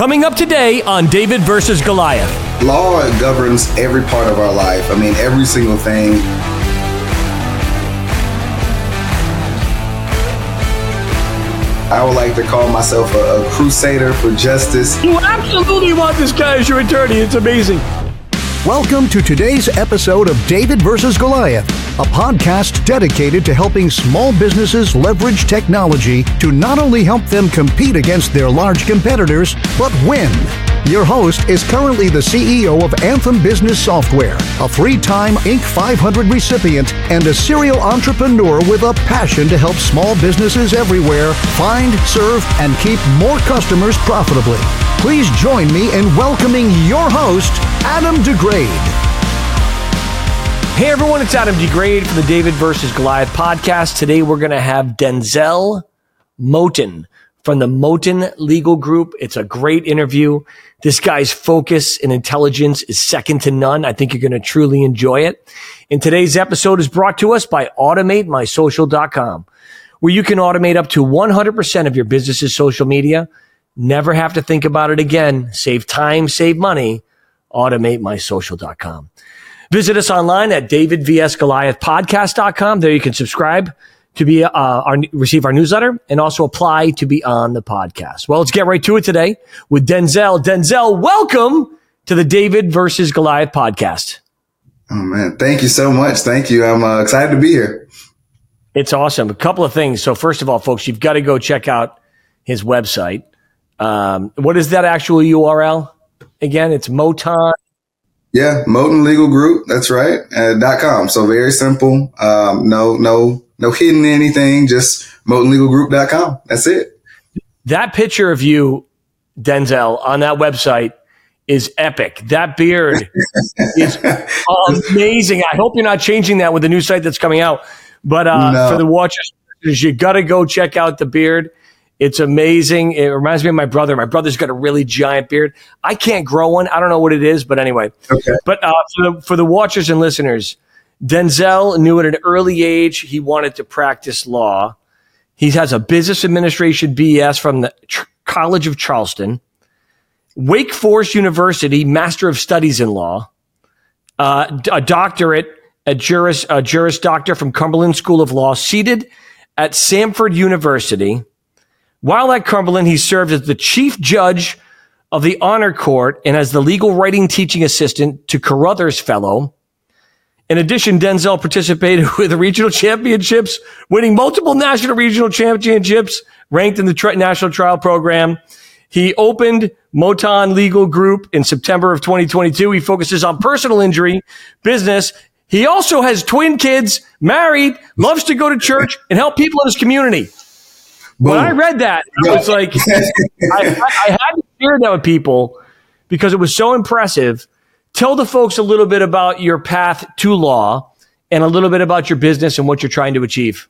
Coming up today on David versus Goliath. Law governs every part of our life. I mean, every single thing. I would like to call myself a, a crusader for justice. You absolutely want this guy as your attorney. It's amazing. Welcome to today's episode of David versus Goliath, a podcast dedicated to helping small businesses leverage technology to not only help them compete against their large competitors, but win. Your host is currently the CEO of Anthem Business Software, a three time Inc. 500 recipient, and a serial entrepreneur with a passion to help small businesses everywhere find, serve, and keep more customers profitably. Please join me in welcoming your host, Adam DeGraide. Hey everyone, it's Adam DeGraide for the David versus Goliath podcast. Today we're going to have Denzell Moton from the Moton Legal Group. It's a great interview. This guy's focus and intelligence is second to none. I think you're going to truly enjoy it. And today's episode is brought to us by AutomateMySocial.com, where you can automate up to 100% of your business's social media. Never have to think about it again. Save time, save money. AutomateMySocial.com. Visit us online at DavidVSGoliathPodcast.com. There you can subscribe to be uh, our receive our newsletter and also apply to be on the podcast. Well, let's get right to it today with Denzell. Denzell, welcome to the David versus Goliath podcast. Oh man, thank you so much. Thank you. I'm uh, excited to be here. It's awesome. A couple of things. So first of all, folks, you've got to go check out his website. Um, what is that actual URL again? It's Moton. Yeah, Moton Legal Group. That's right. Uh, dot com. So very simple. Um, no, no no hidden anything, just motonlegalgroup.com. That's it. That picture of you, Denzell, on that website is epic. That beard is amazing. I hope you're not changing that with the new site that's coming out. But uh, no. for the watchers, you got to go check out the beard. It's amazing. It reminds me of my brother. My brother's got a really giant beard. I can't grow one. I don't know what it is, but anyway. Okay. But uh, for, the, for the watchers and listeners, Denzell knew at an early age he wanted to practice law. He has a business administration BS from the Ch- College of Charleston, Wake Forest University, Master of Studies in Law, uh, a doctorate, a Juris, a Juris Doctor from Cumberland School of Law, seated at Samford University. While at Cumberland, he served as the chief judge of the honor court and as the legal writing teaching assistant to Carruthers Fellow in addition, Denzell participated with the regional championships, winning multiple national regional championships, ranked in the tri- national trial program. He opened Moton Legal Group in September of 2022. He focuses on personal injury, business. He also has twin kids, married, loves to go to church and help people in his community. Boom. When I read that, I was like, I, I had to share that with people because it was so impressive Tell the folks a little bit about your path to law and a little bit about your business and what you're trying to achieve.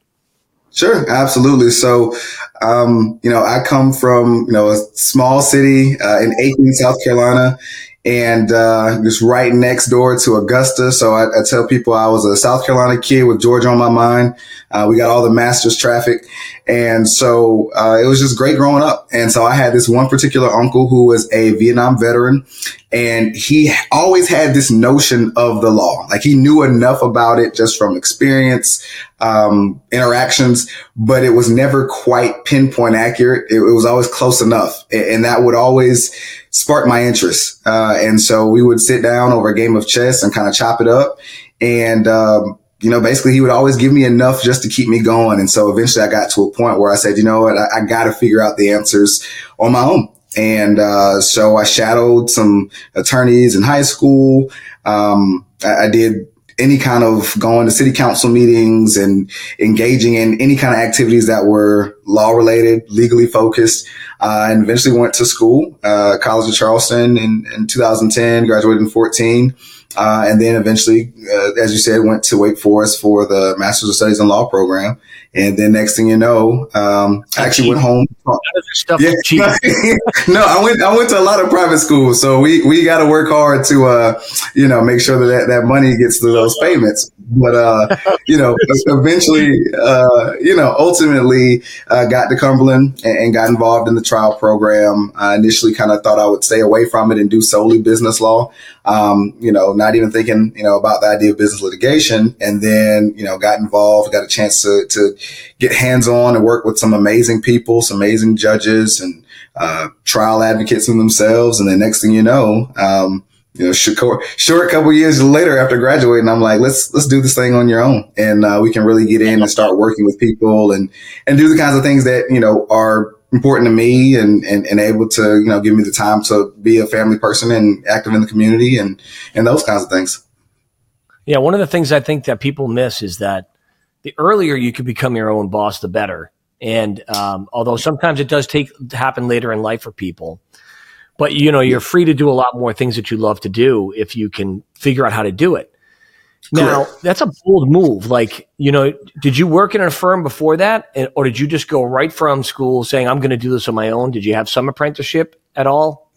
Sure, absolutely. So, um, you know, I come from, you know, a small city uh, in Aiken, South Carolina, and uh, just right next door to Augusta. So I, I, tell people I was a South Carolina kid with Georgia on my mind. Uh, we got all the Masters traffic. And so uh, it was just great growing up. And so I had this one particular uncle who was a Vietnam veteran and he always had this notion of the law. Like he knew enough about it just from experience, um, interactions, but it was never quite pinpoint accurate. It, it was always close enough. And that would always spark my interest. Uh, and so we would sit down over a game of chess and kind of chop it up. And, um, you know, basically he would always give me enough just to keep me going. And so eventually I got to a point where I said, you know what, I, I got to figure out the answers on my own. And, uh, so I shadowed some attorneys in high school. Um, I, I did any kind of going to city council meetings and engaging in any kind of activities that were law related, legally focused, uh, and eventually went to school, uh, College of Charleston in, in 2010, graduated in 14. Uh, and then eventually, uh, as you said, went to Wake Forest for the Master's of Studies in Law program. And then next thing you know, um, I actually went home. Stuff yeah. no, I went, I went to a lot of private schools. So we, we got to work hard to, uh, you know, make sure that that money gets to those payments. But uh, you know, eventually, uh, you know, ultimately uh, got to Cumberland and, and, got involved in the trial program. I initially kind of thought I would stay away from it and do solely business law. Um, you know, not even thinking, you know, about the idea of business litigation. And then, you know, got involved, got a chance to to get hands on and work with some amazing people, some amazing judges and uh, trial advocates in themselves. And then next thing you know, um, you know, short, short couple years later after graduating, I'm like, let's, let's do this thing on your own. And, uh, we can really get in and start working with people and, and do the kinds of things that, you know, are important to me and, and, and able to, you know, give me the time to be a family person and active in the community and, and those kinds of things. Yeah. One of the things I think that people miss is that the earlier you can become your own boss, the better. And, um, although sometimes it does take happen later in life for people, but you know, you're free to do a lot more things that you love to do if you can figure out how to do it. Now, Correct. that's a bold move. Like, you know, did you work in a firm before that? And, Or did you just go right from school saying, I'm going to do this on my own? Did you have some apprenticeship at all?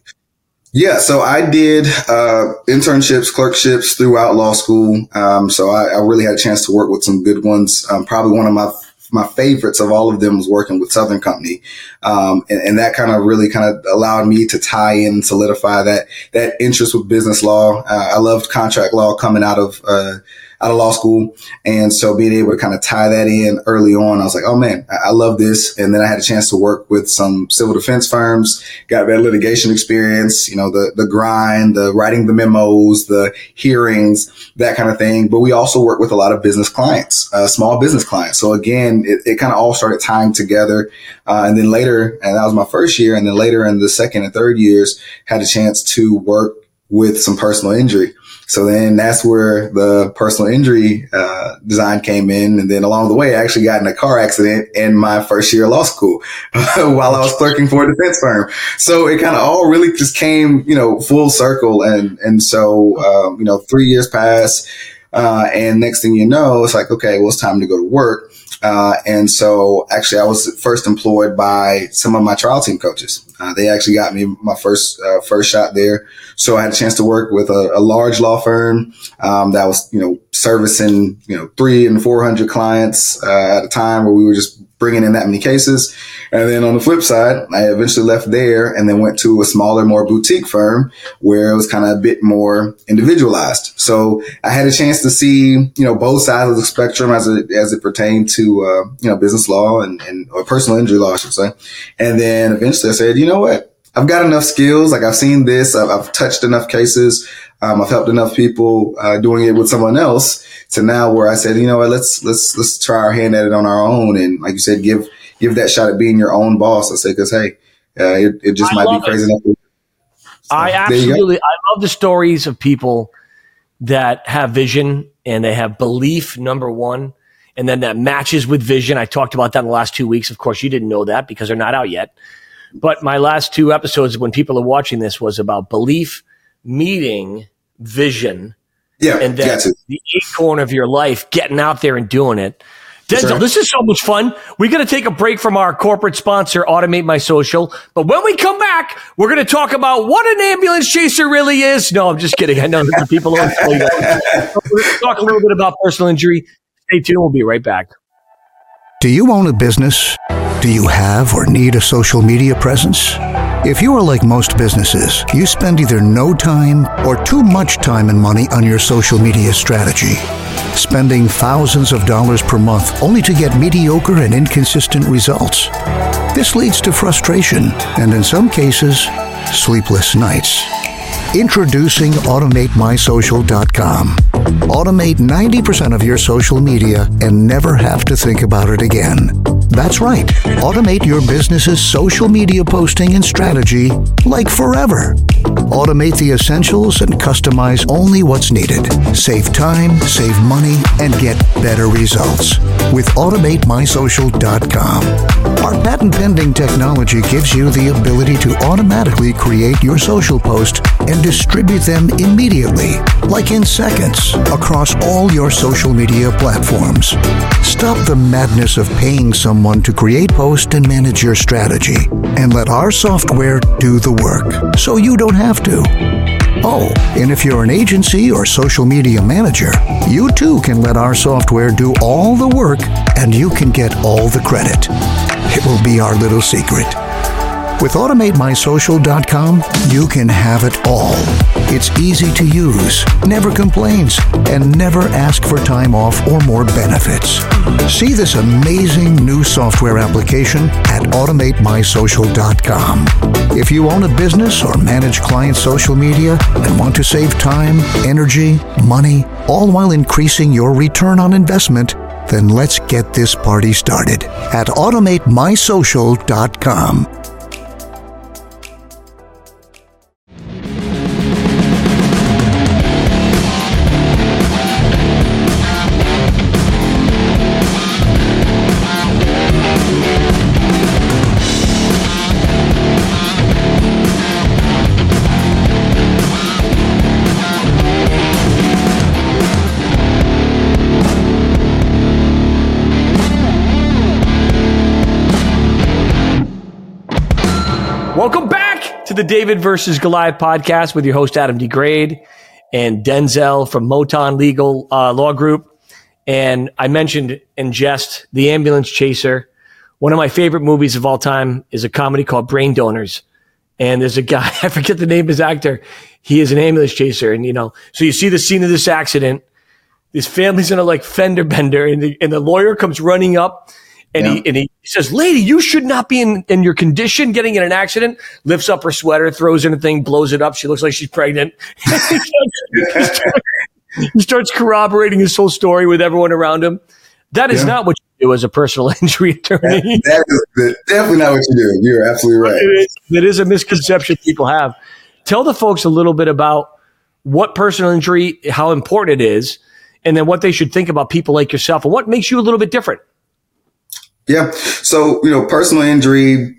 Yeah, so I did uh, internships, clerkships throughout law school. Um, so I, I, really had a chance to work with some good ones. Um, probably one of my my favorites of all of them was working with Southern Company. Um, and, and, that kind of really kind of allowed me to tie in and solidify that, that interest with business law. Uh, I loved contract law coming out of, uh, out of law school. And so being able to kind of tie that in early on, I was like, oh man, I, I love this. And then I had a chance to work with some civil defense firms, got that litigation experience, you know, the, the grind, the writing the memos, the hearings, that kind of thing. But we also work with a lot of business clients, uh, small business clients. So again, it, it kind of all started tying together. Uh, and then later, and that was my first year. And then later in the second and third years, had a chance to work with some personal injury. So then that's where the personal injury uh, design came in. And then along the way, I actually got in a car accident in my first year of law school while I was clerking for a defense firm. So it kind of all really just came, you know, full circle. And, and so, um, you know, three years passed. Uh, and next thing you know, it's like, okay, well, it's time to go to work. Uh, and so actually I was first employed by some of my trial team coaches. Uh, they actually got me my first, uh, first shot there. So I had a chance to work with a, a large law firm, um, that was, you know, servicing, you know, three and 400 clients, uh, at a time where we were just bringing in that many cases. And then on the flip side, I eventually left there and then went to a smaller, more boutique firm where it was kind of a bit more individualized. So I had a chance to see, you know, both sides of the spectrum as it, as it pertained to, uh, you know, business law and, and, or personal injury law, I should say. And then eventually I said, you know what? I've got enough skills. Like I've seen this. I've, I've touched enough cases. Um, I've helped enough people, uh, doing it with someone else to now where I said, you know what, let's, let's, let's try our hand at it on our own. And like you said, give, give that shot at being your own boss. I say, cause hey, uh, it, it just I might be crazy enough. So, I absolutely, I love the stories of people that have vision and they have belief, number one, and then that matches with vision. I talked about that in the last two weeks. Of course, you didn't know that because they're not out yet. But my last two episodes, when people are watching this, was about belief meeting vision. Yeah, and then the acorn of your life, getting out there and doing it. Denzell, this is so much fun. We're going to take a break from our corporate sponsor, Automate My Social. But when we come back, we're going to talk about what an ambulance chaser really is. No, I'm just kidding. I know that people don't tell you that. We're going to talk a little bit about personal injury. Stay tuned. We'll be right back. Do you own a business? Do you have or need a social media presence? If you are like most businesses, you spend either no time or too much time and money on your social media strategy, spending thousands of dollars per month only to get mediocre and inconsistent results. This leads to frustration and, in some cases, sleepless nights. Introducing AutomateMySocial.com. Automate 90% of your social media and never have to think about it again. That's right. Automate your business's social media posting and strategy like forever. Automate the essentials and customize only what's needed. Save time, save money, and get better results with AutomateMySocial.com. Our patent pending technology gives you the ability to automatically create your social post and distribute them immediately, like in seconds, across all your social media platforms. Stop the madness of paying someone to create, post, and manage your strategy, and let our software do the work so you don't have to. Oh, and if you're an agency or social media manager, you too can let our software do all the work and you can get all the credit. It will be our little secret. With AutomateMySocial.com, you can have it all. It's easy to use, never complains, and never ask for time off or more benefits. See this amazing new software application at AutomateMySocial.com. If you own a business or manage client social media and want to save time, energy, money, all while increasing your return on investment, then let's get this party started at AutomateMySocial.com. the David versus Goliath podcast with your host Adam DeGraide and Denzell from Moton Legal uh, Law Group. And I mentioned in jest the Ambulance Chaser. One of my favorite movies of all time is a comedy called Brain Donors. And there's a guy I forget the name of his actor. He is an ambulance chaser, and you know, so you see the scene of this accident. This family's in a like fender bender, and the, and the lawyer comes running up and yeah. he and he says, "Lady, you should not be in, in your condition getting in an accident." Lifts up her sweater, throws in a thing, blows it up. She looks like she's pregnant. he, starts, he, starts, corroborating his whole story with everyone around him. That is yeah. not what you do as a personal injury attorney. that, that is definitely not what you do. You're absolutely right. It is, it is a misconception people have. Tell the folks a little bit about what personal injury, how important it is, and then what they should think about people like yourself, and what makes you a little bit different. Yeah. So, you know, personal injury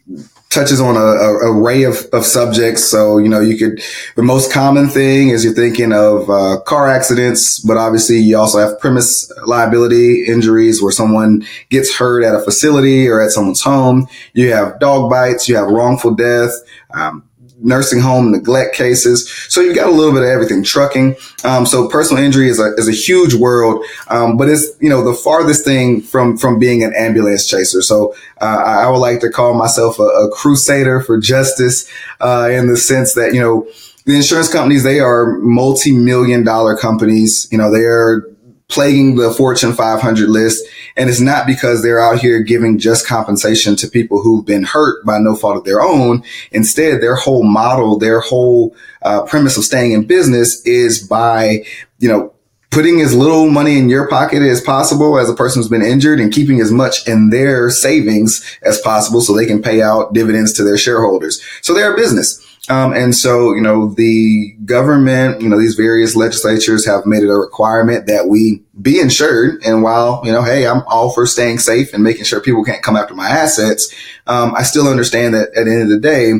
touches on a, a, array of, of subjects. So, you know, you could, the most common thing is you're thinking of uh, car accidents, but obviously you also have premise liability injuries where someone gets hurt at a facility or at someone's home. You have dog bites, you have wrongful death, um, nursing home neglect cases. So you've got a little bit of everything. Trucking. Um, so personal injury is a is a huge world, um, but it's you know the farthest thing from from being an ambulance chaser. So uh, I would like to call myself a, a crusader for justice uh, in the sense that you know the insurance companies they are multi-million dollar companies. You know they are plaguing the Fortune 500 list. And it's not because they're out here giving just compensation to people who've been hurt by no fault of their own. Instead, their whole model, their whole uh, premise of staying in business is by, you know, putting as little money in your pocket as possible as a person who's been injured and keeping as much in their savings as possible so they can pay out dividends to their shareholders. So they're a business. Um, and so, you know, the government, you know, these various legislatures have made it a requirement that we be insured. And while, you know, hey, I'm all for staying safe and making sure people can't come after my assets, um, I still understand that at the end of the day,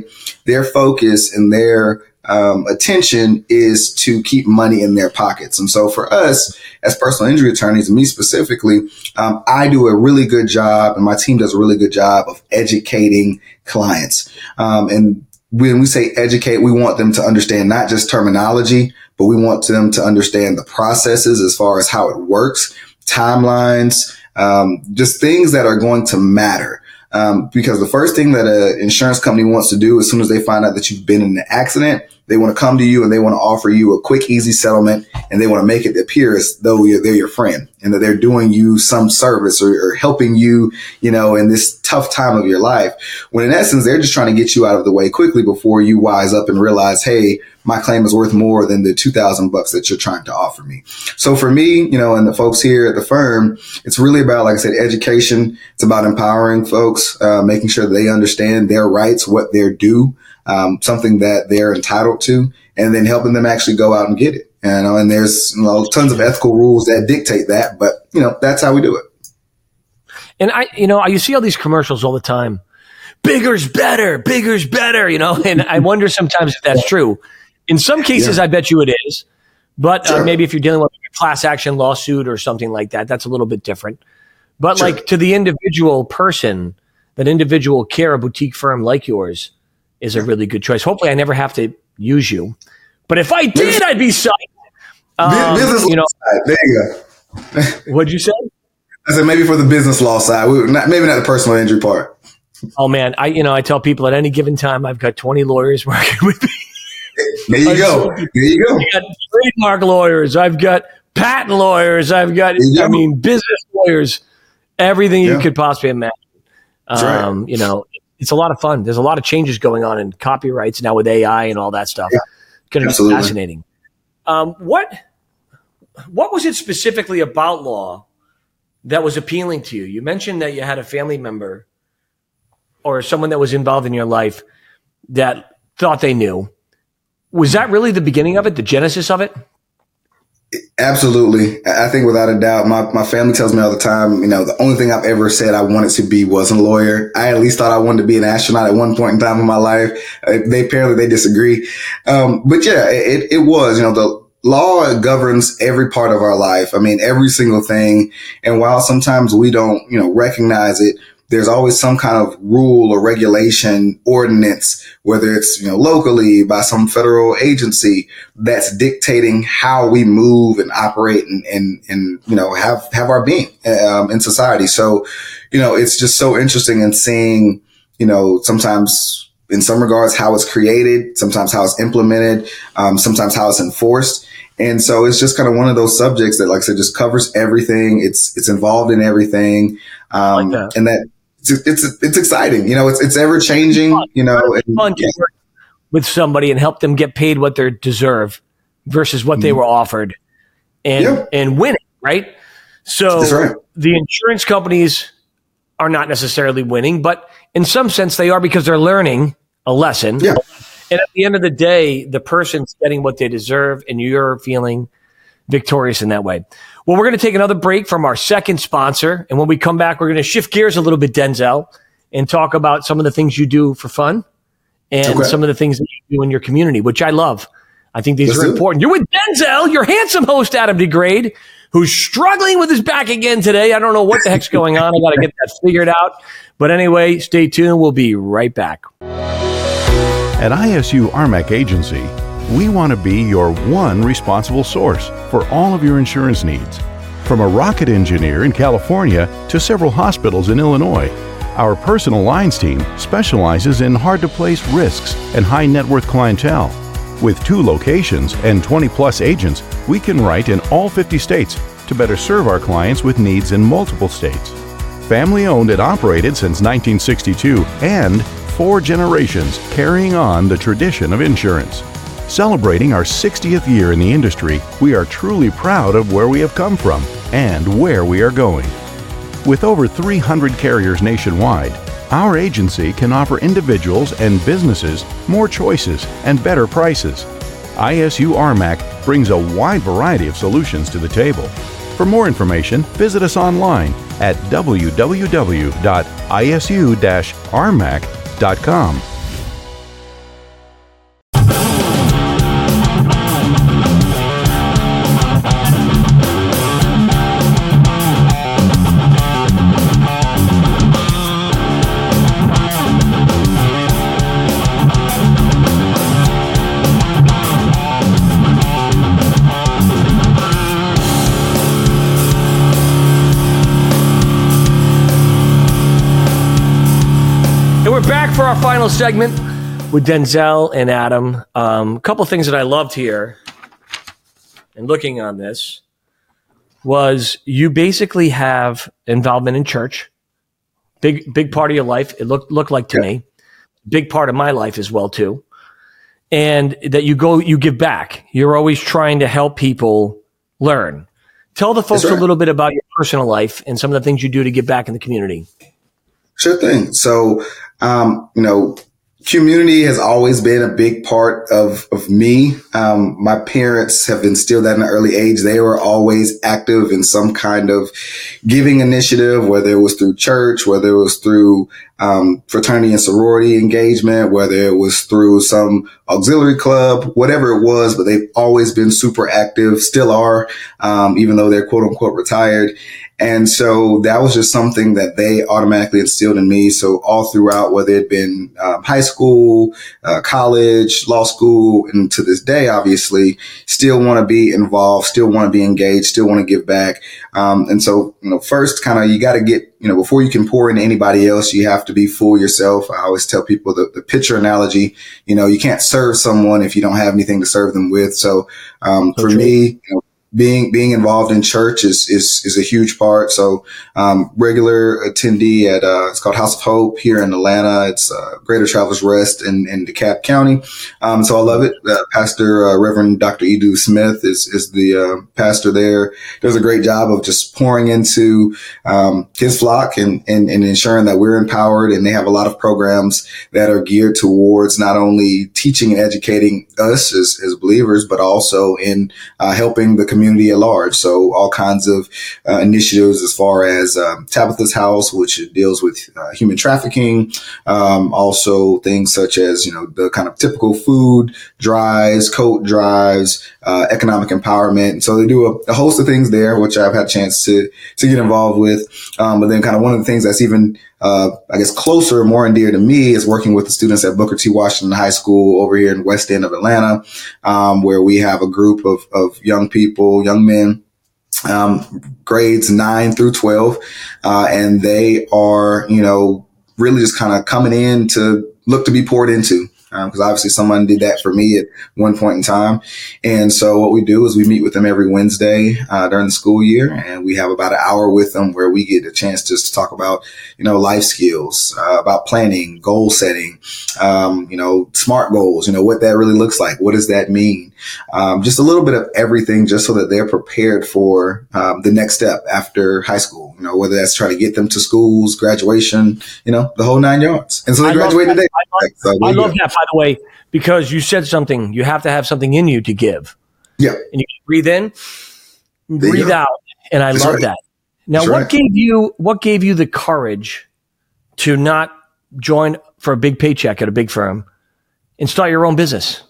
their focus and their um, attention is to keep money in their pockets. And so for us as personal injury attorneys, me specifically, um, I do a really good job and my team does a really good job of educating clients. Um, and when we say educate, we want them to understand not just terminology, but we want them to understand the processes as far as how it works, timelines, um, just things that are going to matter. Um, because the first thing that an insurance company wants to do as soon as they find out that you've been in an accident they want to come to you and they want to offer you a quick, easy settlement and they want to make it appear as though they're your friend and that they're doing you some service or, or, helping you, you know, in this tough time of your life. When in essence, they're just trying to get you out of the way quickly before you wise up and realize, Hey, my claim is worth more than the 2000 bucks that you're trying to offer me. So for me, you know, and the folks here at the firm, it's really about, like I said, education. It's about empowering folks, uh, making sure they understand their rights, what they're due um, something that they're entitled to, and then helping them actually go out and get it. You know, and there's you know, tons of ethical rules that dictate that, but you know, that's how we do it. And I, you know, you see all these commercials all the time. Bigger's better, bigger's better, you know, and I wonder sometimes if that's true. In some cases, Yeah. I bet you it is. But uh, maybe if you're dealing with a class action lawsuit or something like that, that's a little bit different. But Sure. like to the individual person, that individual care, a boutique firm like yours is a really good choice. Hopefully, I never have to use you. But if I did, I'd be psyched. Um, business you know, law side. There you go. what'd you say? I said maybe for the business law side, we, not, maybe not the personal injury part. Oh man, I you know I tell people at any given time I've got 20 lawyers working with me. There you go. There you go. I've got trademark lawyers, I've got patent lawyers, I've got I mean business lawyers, everything you could possibly imagine. Right. Um, you know, it's a lot of fun. There's a lot of changes going on in copyrights now with AI and all that stuff. Yeah. It's going to be fascinating. Um, what what was it specifically about law that was appealing to you? You mentioned that you had a family member or someone that was involved in your life that thought they knew. Was that really the beginning of it, the genesis of it? Absolutely. I think without a doubt, my, my family tells me all the time, you know, the only thing I've ever said I wanted to be wasn't a lawyer. I at least thought I wanted to be an astronaut at one point in time in my life. Uh, They apparently they disagree. Um, but yeah, it, it was, you know, the law governs every part of our life. I mean, every single thing. And while sometimes we don't, you know, recognize it, there's always some kind of rule or regulation ordinance, whether it's, you know, locally by some federal agency that's dictating how we move and operate and, and, and, you know, have, have our being, um, in society. So, you know, it's just so interesting in seeing, you know, sometimes in some regards how it's created, sometimes how it's implemented, um, sometimes how it's enforced. And so it's just kind of one of those subjects that, like I said, just covers everything. It's, it's involved in everything. Um, like that. and that it's, it's, it's exciting. You know, it's, it's ever changing, you know, and- work with somebody and help them get paid what they deserve versus what they mm-hmm. were offered and Yeah. and win it, right? So right. the insurance companies are not necessarily winning, but in some sense they are because they're learning a lesson. Yeah. And at the end of the day, the person's getting what they deserve and you're feeling victorious in that way. Well, we're going to take another break from our second sponsor. And when we come back, we're going to shift gears a little bit, Denzell, and talk about some of the things you do for fun and Okay. some of the things that you do in your community, which I love. I think these Let's are important. You're with Denzell, your handsome host, Adam DeGraide, who's struggling with his back again today. I don't know what the heck's going on. I got to get that figured out. But anyway, stay tuned. We'll be right back. At ISU Armac Agency, we want to be your one responsible source for all of your insurance needs. From a rocket engineer in California to several hospitals in Illinois, our personal lines team specializes in hard to place risks and high net worth clientele. With two locations and 20 plus agents, we can write in all 50 states to better serve our clients with needs in multiple states. Family owned and operated since 1962 and four generations carrying on the tradition of insurance. Celebrating our 60th year in the industry, we are truly proud of where we have come from and where we are going. With over 300 carriers nationwide, our agency can offer individuals and businesses more choices and better prices. ISU RMAC brings a wide variety of solutions to the table. For more information, visit us online at www.isu-rmac.com. final segment with Denzell and Adam. Um, a couple things that I loved here and looking on this was you basically have involvement in church. Big big part of your life. It looked looked like to me. Big part of my life as well too. And that you go you give back. You're always trying to help people learn. Tell the folks That's a little bit about your personal life and some of the things you do to give back in the community. Sure thing. So, um, you know, community has always been a big part of, of me. Um, my parents have instilled that in an early age. They were always active in some kind of giving initiative, whether it was through church, whether it was through um, fraternity and sorority engagement, whether it was through some auxiliary club, whatever it was, but they've always been super active, still are, um, even though they're quote unquote retired. And so that was just something that they automatically instilled in me. So all throughout, whether it been um, high school, uh, college, law school, and to this day, obviously, still want to be involved, still want to be engaged, still want to give back. Um, and so, you know, first kind of, you got to get, you know, before you can pour into anybody else, you have to be full yourself. I always tell people the, the pitcher analogy, you know, you can't serve someone if you don't have anything to serve them with. So, um, for true. me, you know, being being involved in church is is is a huge part. So um, regular attendee at uh, it's called House of Hope here in Atlanta. It's uh, Greater Travelers Rest in, in DeKalb County. Um, so I love it. Uh, pastor uh, Reverend Dr. Edu Smith is is the uh, pastor there. Does a great job of just pouring into um, his flock and, and and ensuring that we're empowered. And they have a lot of programs that are geared towards not only teaching and educating us as as believers, but also in uh, helping the community community at large. So all kinds of uh, initiatives as far as um, Tabitha's House, which deals with uh, human trafficking. Um, also things such as, you know, the kind of typical food drives, coat drives, uh, economic empowerment. So they do a, a, host of things there, which I've had a chance to, to get involved with. Um, but then kind of one of the things that's even uh, I guess closer, more and dear to me is working with the students at Booker T. Washington High School over here in West End of Atlanta, um, where we have a group of, of young people, young men, um, grades nine through 12. Uh, and they are, you know, really just kind of coming in to look to be poured into because um, obviously someone did that for me at one point in time. And so what we do is we meet with them every Wednesday uh, during the school year, and we have about an hour with them where we get a chance just to talk about, you know, life skills, uh, about planning, goal setting, um, you know, smart goals, you know, what that really looks like. What does that mean? Um, just a little bit of everything just so that they're prepared for um, the next step after high school, you know, whether that's trying to get them to schools, graduation, you know, the whole nine yards. And so they graduate today. I love, so I love that, by the way, because you said something, you have to have something in you to give. Yeah. And you breathe in, breathe out. And I that's love right. that. Now, that's what right. gave you, what gave you the courage to not join for a big paycheck at a big firm and start your own business?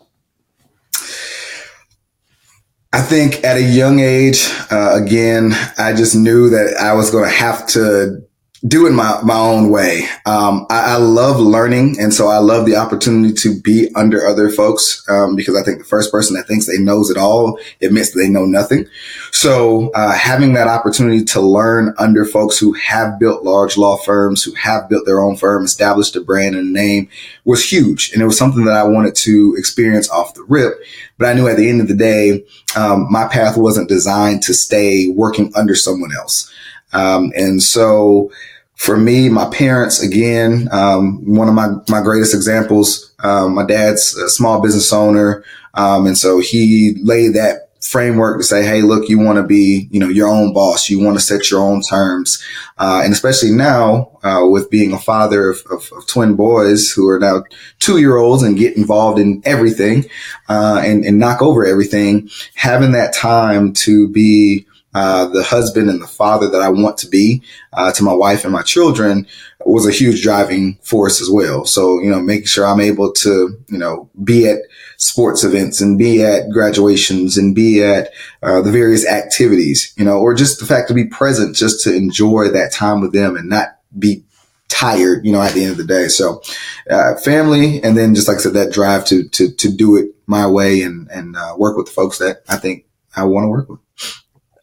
I think at a young age, uh, again, I just knew that I was going to have to do it my, my own way. Um, I, I, love learning. And so I love the opportunity to be under other folks, um, because I think the first person that thinks they knows it all admits they know nothing. So, uh, having that opportunity to learn under folks who have built large law firms, who have built their own firm, established a brand and a name was huge. And it was something that I wanted to experience off the rip. But I knew at the end of the day, um, my path wasn't designed to stay working under someone else. Um, and so, for me, my parents, again, um, one of my, my greatest examples, um, my dad's a small business owner. Um, and so he laid that framework to say, Hey, look, you want to be, you know, your own boss. You want to set your own terms. Uh, and especially now, uh, with being a father of, of, of, twin boys who are now two year olds and get involved in everything, uh, and, and knock over everything, having that time to be, uh, the husband and the father that I want to be uh, to my wife and my children was a huge driving force as well. So, you know, making sure I'm able to, you know, be at sports events and be at graduations and be at uh, the various activities, you know, or just the fact to be present just to enjoy that time with them and not be tired, you know, at the end of the day. So, uh, family, and then just like I said, that drive to to to do it my way and and uh, work with the folks that I think I want to work with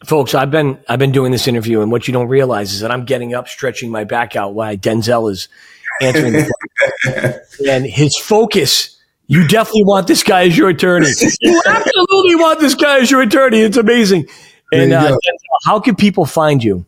folks, I've been I've been doing this interview, and what you don't realize is that I'm getting up, stretching my back out while Denzell is answering the and his focus. You definitely want this guy as your attorney. You absolutely want this guy as your attorney. It's amazing. And uh, Denzell, how can people find you?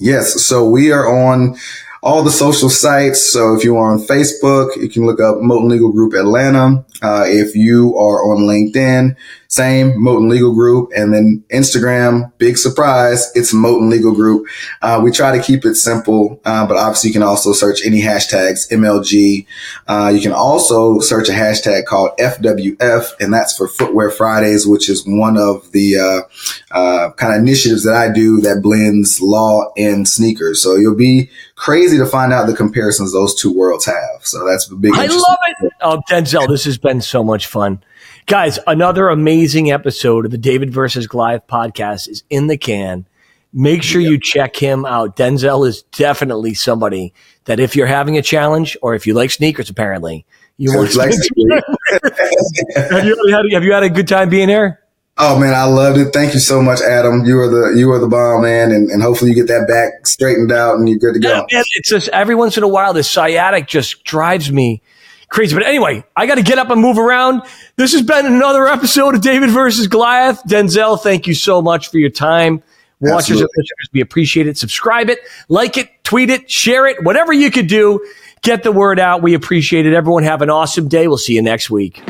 Yes, so we are on all the social sites. So if you are on Facebook, you can look up Moton Legal Group Atlanta. Uh, if you are on LinkedIn, same Moton Legal Group. And then Instagram, big surprise, it's Moton Legal Group. Uh, we try to keep it simple, uh, but obviously you can also search any hashtags, MLG. Uh, you can also search a hashtag called FWF, and that's for Footwear Fridays, which is one of the uh, uh, kind of initiatives that I do that blends law and sneakers. So you'll be crazy to find out the comparisons those two worlds have. So that's a big. I love it. Oh, Denzell, this has been so much fun. Guys, another amazing episode of the David versus Goliath podcast is in the can. Make sure you check him out. Denzell is definitely somebody that if you're having a challenge or if you like sneakers, apparently you want to. have, you had, have you had a good time being here? Oh man, I loved it. Thank you so much, Adam. You are the you are the bomb, man, and, and hopefully you get that back straightened out and you're good to go. Yeah, man, it's just every once in a while this sciatic just drives me crazy. But anyway, I got to get up and move around. This has been another episode of David versus Goliath. Denzell, thank you so much for your time. Watchers and listeners, we appreciate it. Subscribe it, like it, tweet it, share it, whatever you could do. Get the word out. We appreciate it. Everyone have an awesome day. We'll see you next week.